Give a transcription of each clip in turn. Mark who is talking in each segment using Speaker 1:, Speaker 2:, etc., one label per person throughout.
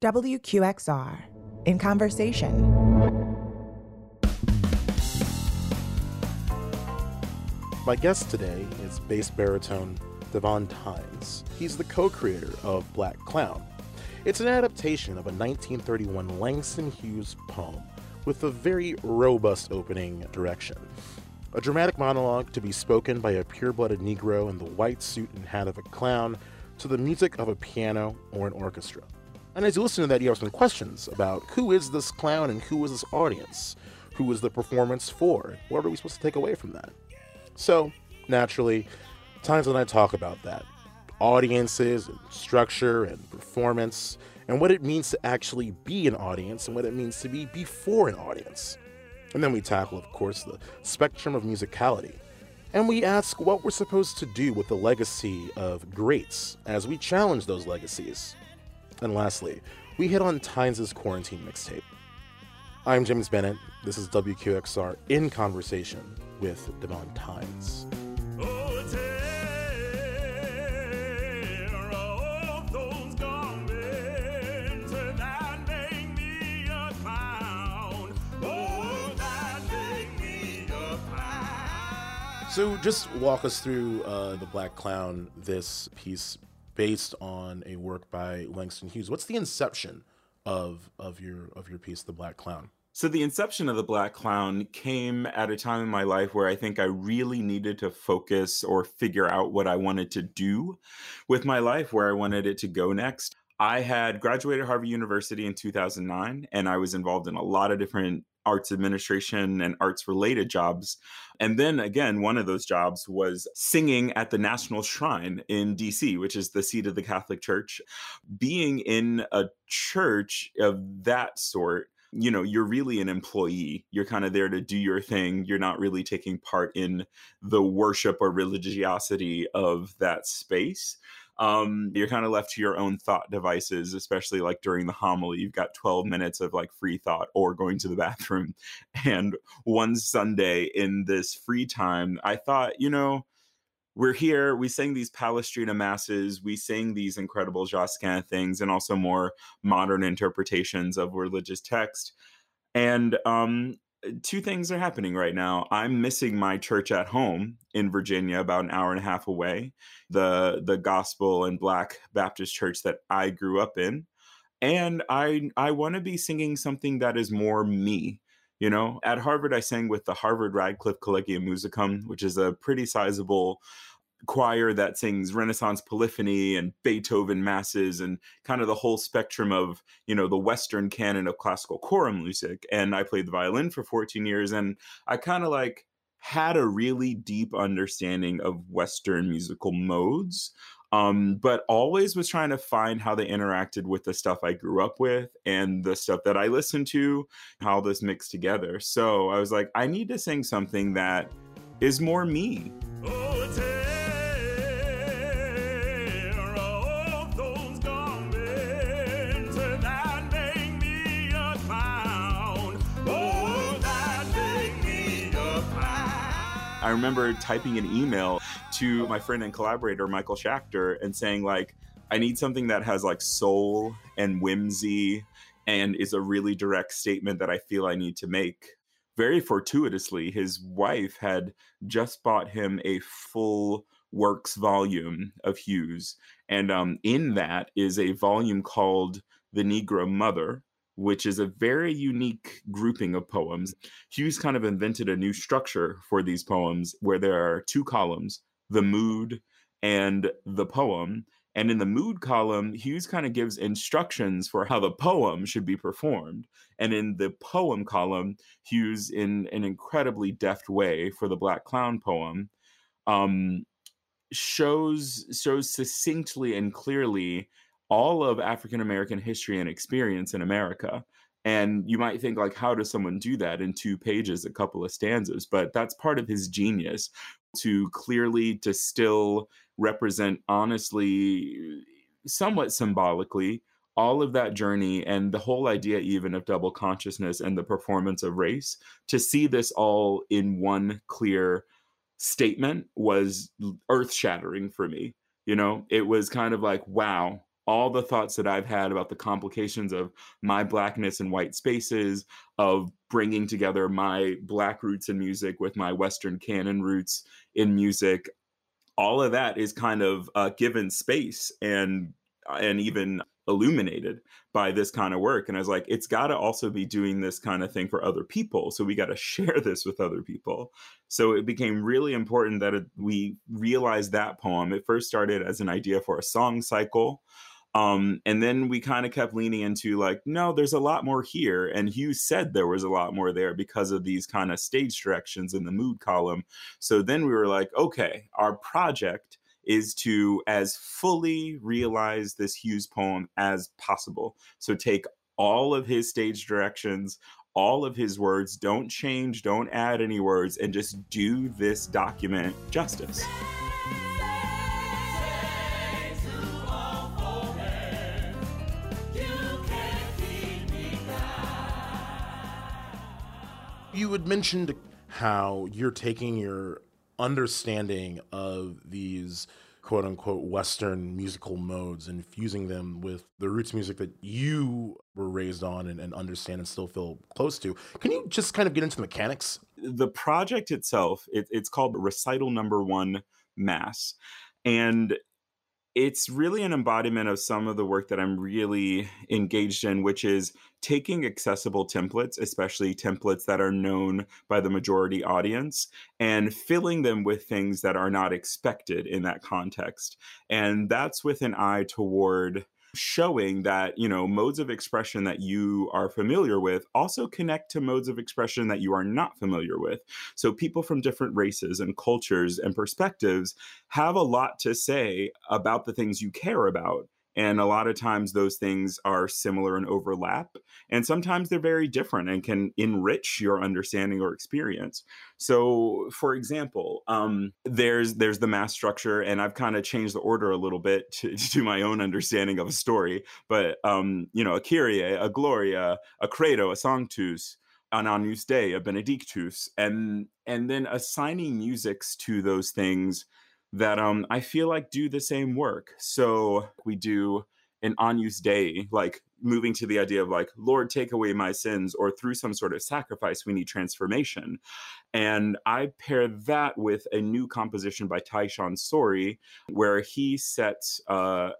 Speaker 1: WQXR in conversation.
Speaker 2: My guest today is bass baritone Devon Tynes. He's the co creator of Black Clown. It's an adaptation of a 1931 Langston Hughes poem with a very robust opening direction. A dramatic monologue to be spoken by a pure blooded Negro in the white suit and hat of a clown to the music of a piano or an orchestra. And as you listen to that, you have some questions about who is this clown and who is this audience? Who is the performance for? What are we supposed to take away from that? So, naturally, Tynes and I talk about that audiences and structure and performance and what it means to actually be an audience and what it means to be before an audience. And then we tackle, of course, the spectrum of musicality. And we ask what we're supposed to do with the legacy of greats as we challenge those legacies. And lastly, we hit on Tynes' quarantine mixtape. I'm James Bennett. This is WQXR in conversation with Devon Tynes. So, just walk us through uh, the Black Clown. This piece based on a work by Langston Hughes. What's the inception of of your of your piece, The Black Clown?
Speaker 3: So the inception of the Black Clown came at a time in my life where I think I really needed to focus or figure out what I wanted to do with my life, where I wanted it to go next. I had graduated Harvard University in 2009 and I was involved in a lot of different arts administration and arts related jobs. And then again, one of those jobs was singing at the National Shrine in DC, which is the seat of the Catholic Church. Being in a church of that sort you know you're really an employee you're kind of there to do your thing you're not really taking part in the worship or religiosity of that space um, you're kind of left to your own thought devices, especially like during the homily. You've got 12 minutes of like free thought or going to the bathroom. And one Sunday in this free time, I thought, you know, we're here. We sing these Palestrina masses. We sing these incredible Josquin things, and also more modern interpretations of religious text. And um, Uh, two things are happening right now. I'm missing my church at home in Virginia, about an hour and a half away, the the Gospel and Black Baptist church that I grew up in, and I I want to be singing something that is more me. You know, at Harvard, I sang with the Harvard Radcliffe Collegium Musicum, which is a pretty sizable choir that sings Renaissance polyphony and Beethoven masses and kind of the whole spectrum of, you know, the Western canon of classical choral music. And I played the violin for 14 years and I kind of like had a really deep understanding of Western musical modes. Um, but always was trying to find how they interacted with the stuff I grew up with and the stuff that I listened to, how this mixed together. So I was like, I need to sing something that is more me. I remember typing an email to my friend and collaborator Michael Schachter and saying like, I need something that has like soul and whimsy and is a really direct statement that I feel I need to make. Very fortuitously, his wife had just bought him a full works volume of Hughes. And um, in that is a volume called The Negro Mother, which is a very unique grouping of poems. Hughes kind of invented a new structure for these poems where there are two columns the mood and the poem. And in the mood column, Hughes kind of gives instructions for how the poem should be performed. And in the poem column, Hughes, in an incredibly deft way for the Black Clown poem, um, shows shows succinctly and clearly all of African American history and experience in America. And you might think, like, how does someone do that in two pages, a couple of stanzas? But that's part of his genius to clearly distill, represent honestly, somewhat symbolically, all of that journey and the whole idea, even of double consciousness and the performance of race, to see this all in one clear statement was earth shattering for me. You know, it was kind of like, wow, all the thoughts that I've had about the complications of my blackness in white spaces, of bringing together my black roots in music with my Western canon roots in music, all of that is kind of uh, given space and and even illuminated by this kind of work. And I was like, it's got to also be doing this kind of thing for other people. So we got to share this with other people. So it became really important that it, we realized that poem. It first started as an idea for a song cycle. Um, and then we kind of kept leaning into like, no, there's a lot more here. And Hughes said there was a lot more there because of these kind of stage directions in the mood column. So then we were like, okay, our project is to as fully realize this Hughes poem as possible. So take all of his stage directions, all of his words, don't change, don't add any words, and just do this document justice.
Speaker 2: You had mentioned how you're taking your understanding of these quote unquote Western musical modes and fusing them with the roots music that you were raised on and, and, understand and still feel close to. Can you just kind of get into the mechanics?
Speaker 3: The project itself, it, it's called Recital Number One Mass. And it's really an embodiment of some of the work that I'm really engaged in, which is taking accessible templates, especially templates that are known by the majority audience, and filling them with things that are not expected in that context. And that's with an eye toward showing that you know modes of expression that you are familiar with also connect to modes of expression that you are not familiar with so people from different races and cultures and perspectives have a lot to say about the things you care about and a lot of times those things are similar and overlap. And sometimes they're very different and can enrich your understanding or experience. So, for example, um, there's there's the mass structure, and I've kind of changed the order a little bit to, to my own understanding of a story. But um, you know, a Kyrie, a Gloria, a Credo, a Sanctus, an Agnus Dei, a Benedictus, and and then assigning musics to those things that um I feel like do the same work. So we do an Agnus Dei, like moving to the idea of like, Lord, take away my sins, or through some sort of sacrifice, we need transformation. And I pair that with a new composition by Tyshawn Sorey, where he sets uh,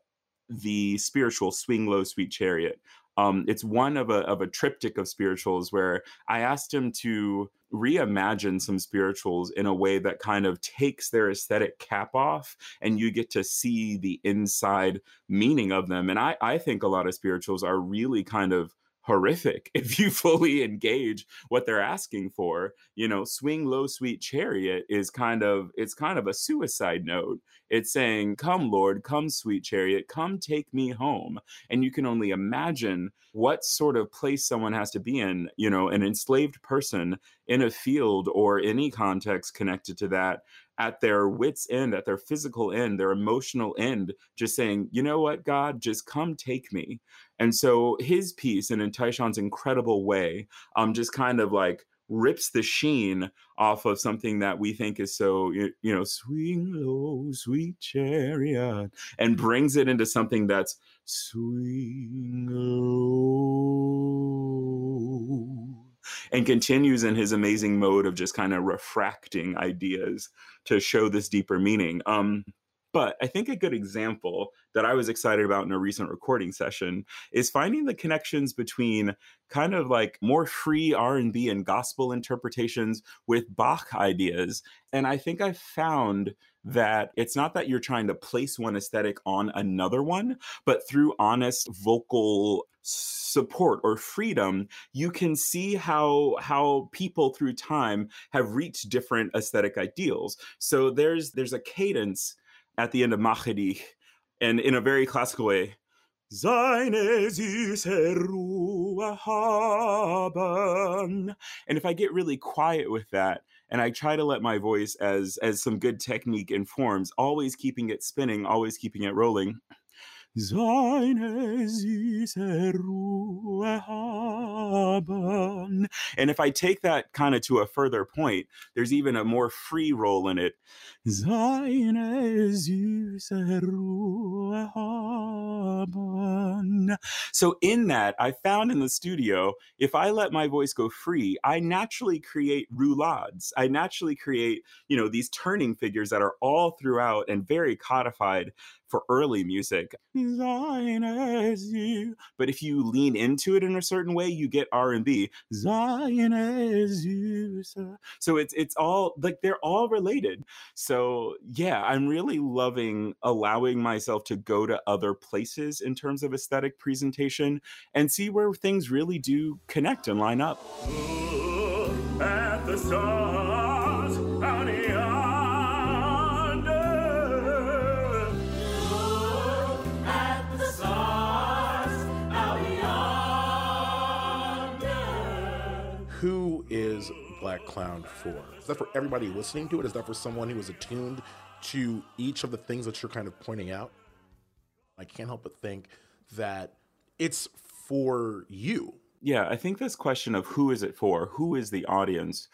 Speaker 3: the spiritual Swing Low, Sweet Chariot. Um, it's one of a, of a triptych of spirituals where I asked him to reimagine some spirituals in a way that kind of takes their aesthetic cap off and you get to see the inside meaning of them. And I, I think a lot of spirituals are really kind of horrific if you fully engage what they're asking for you know swing low sweet chariot is kind of it's kind of a suicide note. It's saying come lord come sweet chariot come take me home. And you can only imagine what sort of place someone has to be in you know an enslaved person in a field or any context connected to that at their wits end, at their physical end, their emotional end, just saying, you know what, God, just come take me. And so his piece, and in Tyshawn's incredible way, um, just kind of like rips the sheen off of something that we think is so you, know swing low sweet chariot and brings it into something that's swing low and continues in his amazing mode of just kind of refracting ideas to show this deeper meaning. Um, but I think a good example that I was excited about in a recent recording session is finding the connections between kind of like more free R&B and gospel interpretations with Bach ideas. And I think I found that it's not that you're trying to place one aesthetic on another one, but through honest vocal support or freedom you can see how how people through time have reached different aesthetic ideals so there's there's a cadence at the end of Mache dich, and in a very classical way. And if I get really quiet with that, and I try to let my voice as as some good technique informs, always keeping it spinning, always keeping it rolling. Seine süße Ruhe haben And if I take that kind of to a further point, there's even a more free role in it. So in that, I found in the studio, if I let my voice go free, I naturally create roulades. I naturally create, you know, these turning figures that are all throughout and very codified for early music. But if you lean into it in a certain way, you get R and B. So it's it's all like they're all related. So yeah, I'm really loving allowing myself to go to other places in terms of aesthetic presentation and see where things really do connect and line up. at the stars,
Speaker 2: who is Black Clown for? Is that for everybody listening to it? Is that for someone who is attuned to each of the things that you're kind of pointing out? I can't help but think that it's for you.
Speaker 3: Yeah, I think this question of who is it for, who is the audience,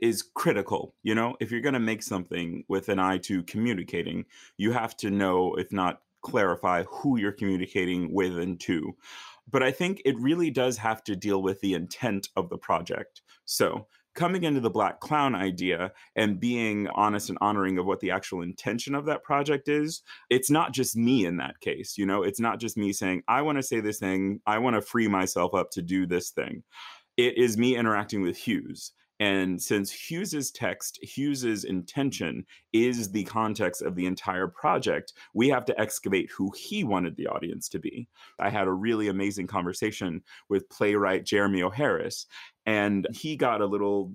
Speaker 3: is critical. You know, if you're going to make something with an eye to communicating, you have to know, if not clarify, who you're communicating with and to. But I think it really does have to deal with the intent of the project. So, coming into the Black Clown idea and being honest and honoring of what the actual intention of that project is, it's not just me in that case. You know, it's not just me saying, I want to say this thing, I want to free myself up to do this thing. It is me interacting with Hughes and since Hughes's text, Hughes's intention is the context of the entire project, we have to excavate who he wanted the audience to be. I had a really amazing conversation with playwright Jeremy O. Harris, and he got a little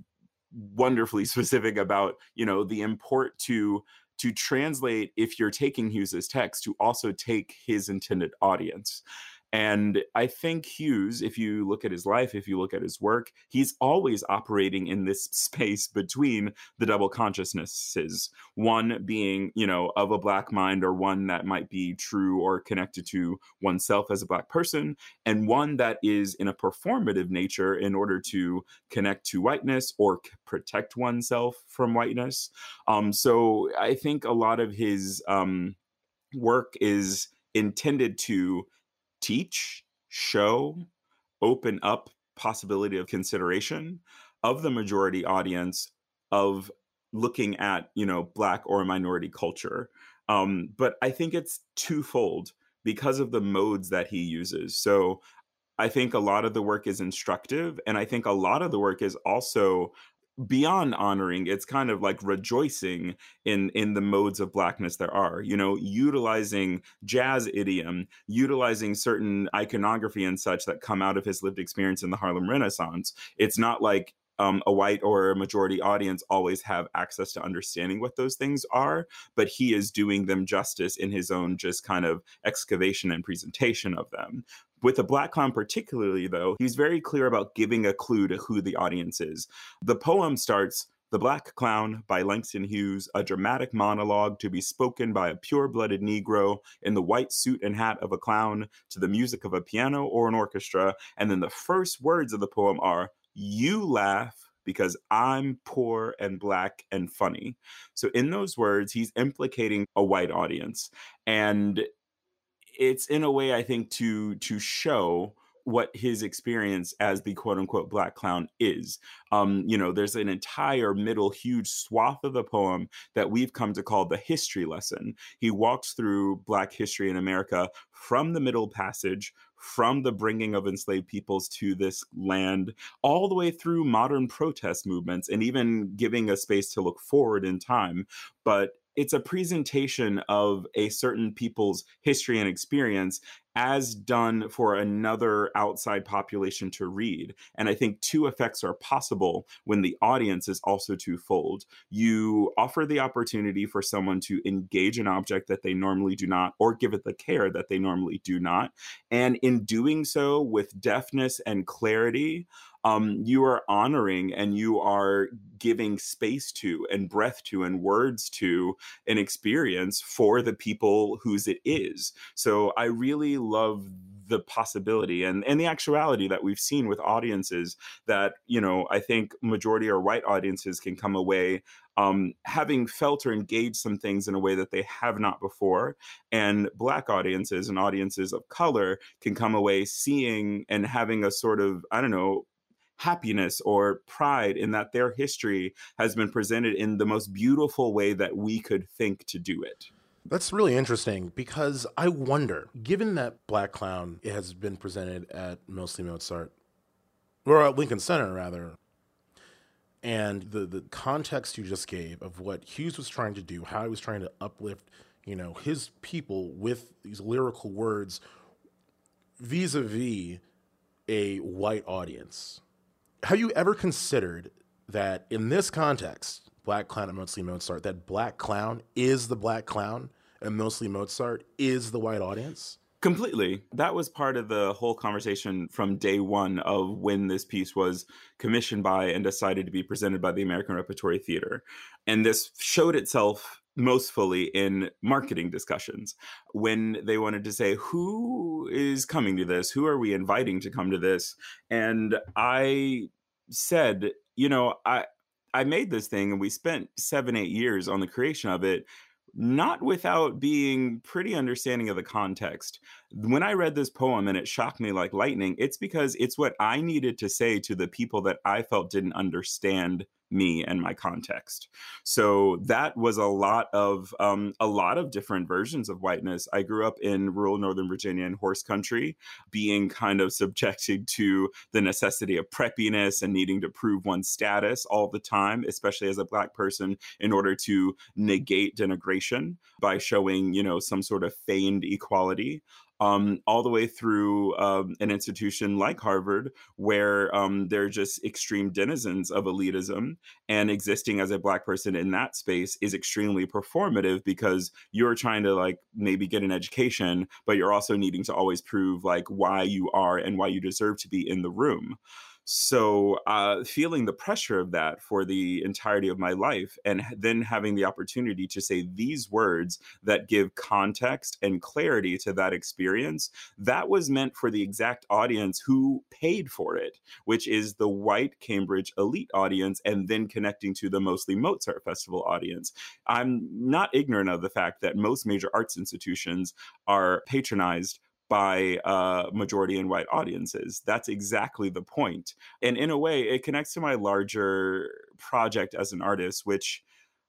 Speaker 3: wonderfully specific about, you know, the import to to translate if you're taking Hughes's text to also take his intended audience. And I think Hughes, if you look at his life, if you look at his work, he's always operating in this space between the double consciousnesses. One being, you know, of a black mind or one that might be true or connected to oneself as a black person, and one that is in a performative nature in order to connect to whiteness or protect oneself from whiteness. Um, so I think a lot of his um, work is intended to teach, show, open up possibility of consideration of the majority audience of looking at you know black or minority culture um, but i think it's twofold because of the modes that he uses. So i think a lot of the work is instructive and i think a lot of the work is also beyond honoring it's kind of like rejoicing in in the modes of blackness there are you know utilizing jazz idiom utilizing certain iconography and such that come out of his lived experience in the harlem renaissance. It's not like um, a white or a majority audience always have access to understanding what those things are, but he is doing them justice in his own just kind of excavation and presentation of them. With the Black Clown, particularly, though, he's very clear about giving a clue to who the audience is. The poem starts the Black Clown by Langston Hughes, a dramatic monologue to be spoken by a pure blooded Negro in the white suit and hat of a clown to the music of a piano or an orchestra. And then the first words of the poem are you laugh because I'm poor and black and funny. So, in those words, he's implicating a white audience. And it's in a way, I think, to to show what his experience as the quote unquote black clown is. Um, you know, there's an entire middle, huge swath of the poem that we've come to call the history lesson. He walks through Black history in America from the Middle Passage, from the bringing of enslaved peoples to this land, all the way through modern protest movements, and even giving a space to look forward in time. But it's a presentation of a certain people's history and experience as done for another outside population to read. And I think two effects are possible when the audience is also twofold. You offer the opportunity for someone to engage an object that they normally do not, or give it the care that they normally do not. And in doing so with deftness and clarity, um, you are honoring and you are giving space to and breath to and words to an experience for the people whose it is. So I really love the possibility and and the actuality that we've seen with audiences that you know i think majority or white audiences can come away um, having felt or engaged some things in a way that they have not before and black audiences and audiences of color can come away seeing and having a sort of i don't know happiness or pride in that their history has been presented in the most beautiful way that we could think to do it.
Speaker 2: That's really interesting because I wonder, given that Black Clown has been presented at mostly Mozart, or at Lincoln Center rather, and the the context you just gave of what Hughes was trying to do, how he was trying to uplift, you know, his people with these lyrical words vis-a-vis a white audience have you ever considered that in this context, Black Clown and mostly Mozart, that Black Clown is the Black Clown and mostly Mozart is the white audience?
Speaker 3: Completely. That was part of the whole conversation from day one of when this piece was commissioned by and decided to be presented by the American Repertory Theater. And this showed itself most fully in marketing discussions when they wanted to say who is coming to this who are we inviting to come to this and i said you know i i made this thing and we spent seven eight years on the creation of it not without being pretty understanding of the context. When I read this poem and it shocked me like lightning, it's because it's what I needed to say to the people that I felt didn't understand me and my context. So that was a lot of um, a lot of different versions of whiteness. I grew up in rural Northern Virginia in horse country, being kind of subjected to the necessity of preppiness and needing to prove one's status all the time, especially as a black person, in order to negate denigration by showing, you know, some sort of feigned equality um, all the way through um, an institution like Harvard, where um, they're just extreme denizens of elitism. And existing as a Black person in that space is extremely performative because you're trying to like maybe get an education, but you're also needing to always prove like why you are and why you deserve to be in the room. So, uh, feeling the pressure of that for the entirety of my life, and then having the opportunity to say these words that give context and clarity to that experience, that was meant for the exact audience who paid for it, which is the white Cambridge elite audience, and then connecting to the mostly Mozart Festival audience. I'm not ignorant of the fact that most major arts institutions are patronized by uh, majority and white audiences. That's exactly the point. And in a way, it connects to my larger project as an artist, which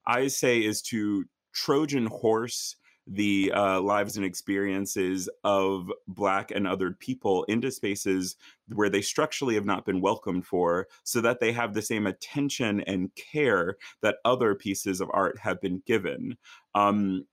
Speaker 3: I say is to Trojan horse the uh, lives and experiences of Black and other people into spaces where they structurally have not been welcomed for, so that they have the same attention and care that other pieces of art have been given. Um,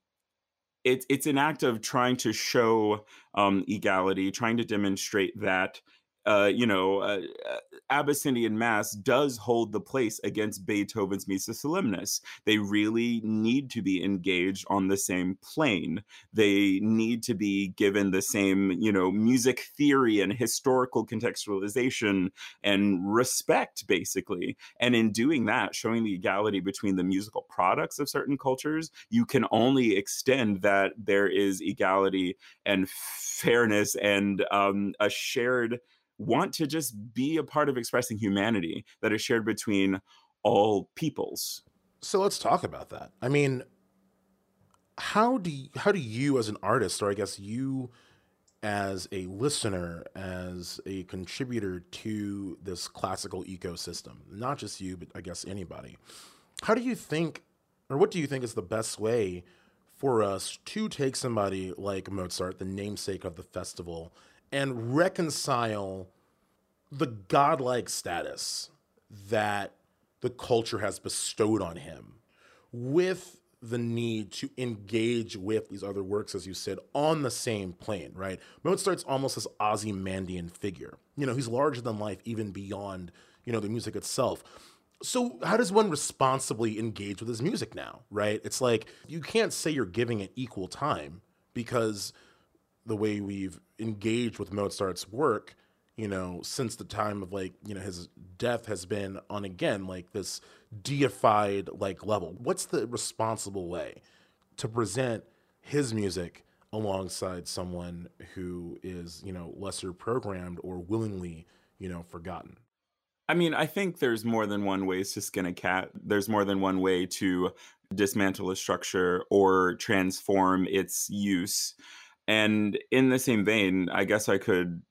Speaker 3: it's it's an act of trying to show um, equality, trying to demonstrate that uh, you know, uh, uh, Abyssinian Mass does hold the place against Beethoven's Missa Solemnis. They really need to be engaged on the same plane. They need to be given the same, you know, music theory and historical contextualization and respect, basically. And in doing that, showing the equality between the musical products of certain cultures, you can only extend that there is equality and fairness and um, a shared want to just be a part of expressing humanity that is shared between all peoples.
Speaker 2: So let's talk about that. I mean, how do you, how do you as an artist, or I guess you as a listener, as a contributor to this classical ecosystem, not just you, but I guess anybody, how do you think, or what do you think is the best way for us to take somebody like Mozart, the namesake of the festival, and reconcile the godlike status that the culture has bestowed on him with the need to engage with these other works, as you said, on the same plane, right? Mozart's almost this Ozymandian figure. You know, he's larger than life, even beyond, you know, the music itself. So, how does one responsibly engage with his music now, right? It's like you can't say you're giving it equal time because the way we've engaged with Mozart's work, you know, since the time of like, you know, his death has been on again like this deified like level. What's the responsible way to present his music alongside someone who is, you know, lesser programmed or willingly, you know, forgotten?
Speaker 3: I mean, I think there's more than one ways to skin a cat. There's more than one way to dismantle a structure or transform its use. And in the same vein, I guess I could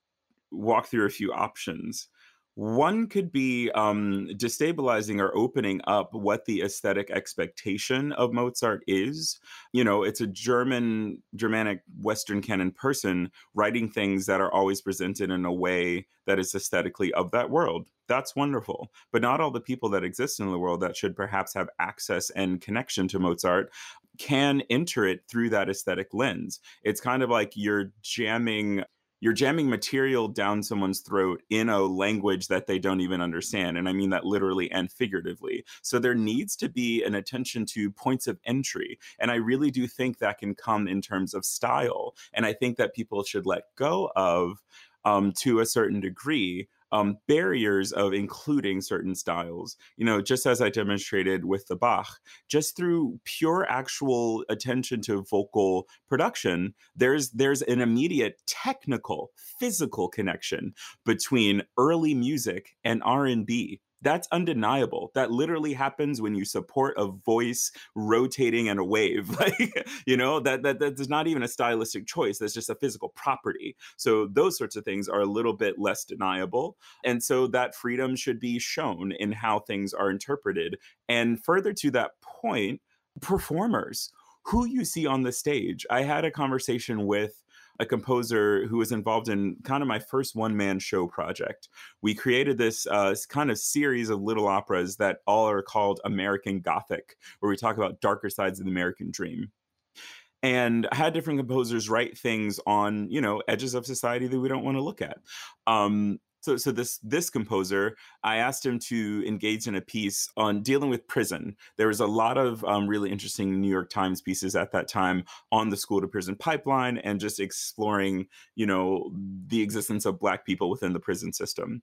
Speaker 3: walk through a few options. One could be um, destabilizing or opening up what the aesthetic expectation of Mozart is. You know, it's a German, Germanic, Western canon person writing things that are always presented in a way that is aesthetically of that world. That's wonderful. But not all the people that exist in the world that should perhaps have access and connection to Mozart can enter it through that aesthetic lens. It's kind of like you're jamming you're jamming material down someone's throat in a language that they don't even understand. And I mean that literally and figuratively. So there needs to be an attention to points of entry. And I really do think that can come in terms of style. And I think that people should let go of, um, to a certain degree, um, barriers of including certain styles. You know, just as I demonstrated with the Bach, just through pure actual attention to vocal production, there's there's an immediate technical, physical connection between early music and R and B that's undeniable. That literally happens when you support a voice rotating in a wave. Like, you know, that, that that's not even a stylistic choice. That's just a physical property. So those sorts of things are a little bit less deniable. And so that freedom should be shown in how things are interpreted. And further to that point, performers who you see on the stage. I had a conversation with a composer who was involved in kind of my first one man show project. We created this uh, kind of series of little operas that all are called American Gothic, where we talk about darker sides of the American dream and I had different composers write things on you know edges of society that we don't want to look at um, so so this this composer i asked him to engage in a piece on dealing with prison there was a lot of um, really interesting new york times pieces at that time on the school to prison pipeline and just exploring you know the existence of black people within the prison system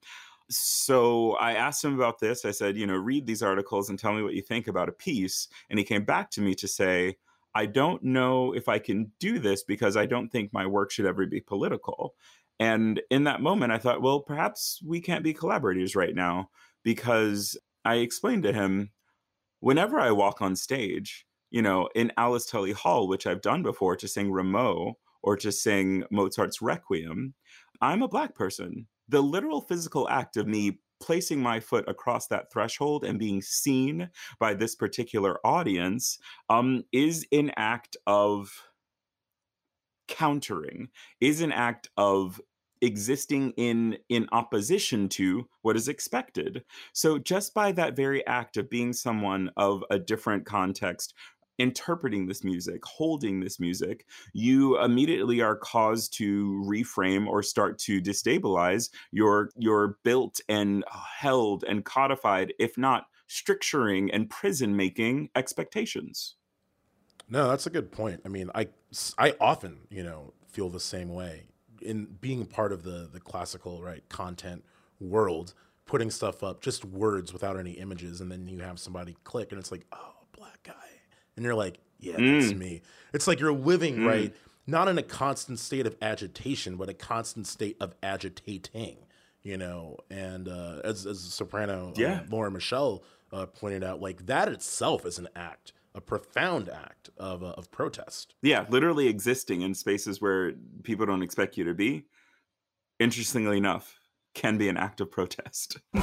Speaker 3: so I asked him about this. I said, you know, read these articles and tell me what you think about a piece. And he came back to me to say, I don't know if I can do this because I don't think my work should ever be political. And in that moment, I thought, well, perhaps we can't be collaborators right now because I explained to him whenever I walk on stage, you know, in Alice Tully Hall, which I've done before to sing Rameau or to sing Mozart's Requiem, I'm a Black person. The literal physical act of me placing my foot across that threshold and being seen by this particular audience um, is an act of countering is an act of existing in in opposition to what is expected. So just by that very act of being someone of a different context interpreting this music holding this music you immediately are caused to reframe or start to destabilize your your built and held and codified if not stricturing and prison making expectations
Speaker 2: no, that's a good point. I mean, I, I often, you know, feel the same way in being part of the the classical right content world, putting stuff up, just words without any images, and then you have somebody click, and it's like, oh, black guy, and you're like, yeah, that's mm. me. It's like you're living mm. right, not in a constant state of agitation, but a constant state of agitating. You know, and uh, as as soprano,
Speaker 3: yeah,
Speaker 2: uh, Laura Michelle uh, pointed out, like that itself is an act a profound act of, uh, of protest.
Speaker 3: Yeah, literally existing in spaces where people don't expect you to be, interestingly enough, can be an act of protest.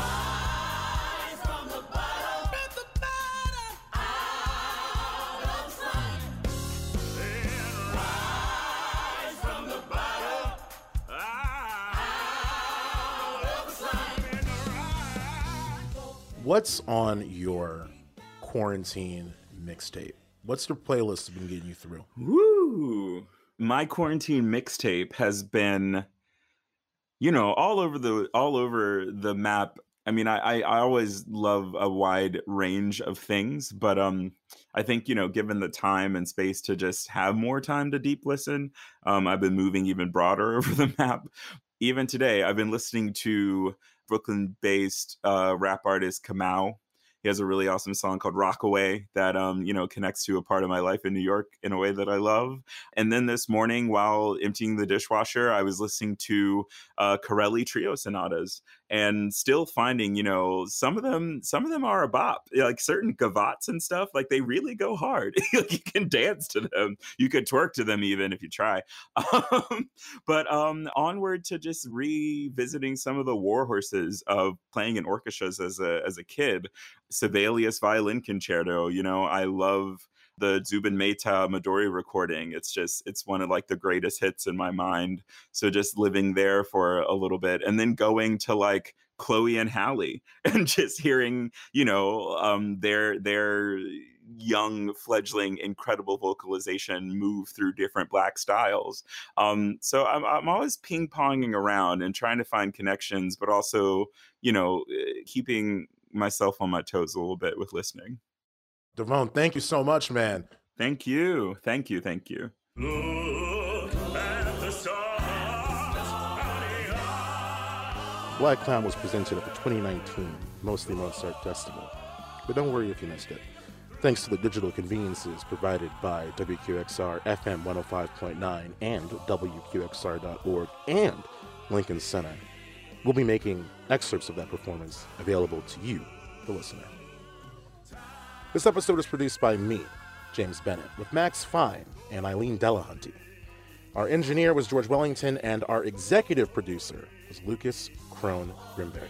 Speaker 2: What's on your quarantine mixtape? What's the playlist been getting you through?
Speaker 3: Woo! My quarantine mixtape has been, you know, all over the all over the map. I mean, I, I always love a wide range of things, but um, I think you know, given the time and space to just have more time to deep listen, um, I've been moving even broader over the map. Even today, I've been listening to Brooklyn-based uh, rap artist Kamau He has a really awesome song called Rockaway that um, you know, connects to a part of my life in New York in a way that I love. And then this morning while emptying the dishwasher, I was listening to uh Corelli trio sonatas and still finding, you know, some of them some of them are a bop. Like certain gavottes and stuff, like they really go hard. you can dance to them. You could twerk to them even if you try. Um, but um onward to just revisiting some of the war horses of playing in orchestras as a as a kid. Sibelius violin concerto, you know, I love the Zubin Mehta Midori recording. It's just it's one of like the greatest hits in my mind. So just living there for a little bit and then going to like Chloe and Halle and just hearing, you know, um their their young fledgling incredible vocalization move through different black styles um, so I'm, I'm always ping-ponging around and trying to find connections but also you know eh, keeping myself on my toes a little bit with listening
Speaker 2: Devon, thank you so much, man.
Speaker 3: thank you thank you thank you
Speaker 2: Black Clown was presented at the 2019 Mostly Mozart Festival, but don't worry if you missed it. Thanks to the digital conveniences provided by WQXR FM 105.9 and WQXR.org and Lincoln Center, we'll be making excerpts of that performance available to you, the listener. This episode is produced by me, James Bennett, with Max Fine and Eileen Delahunty. Our engineer was George Wellington, and our executive producer was Lucas Crone Grimbergen.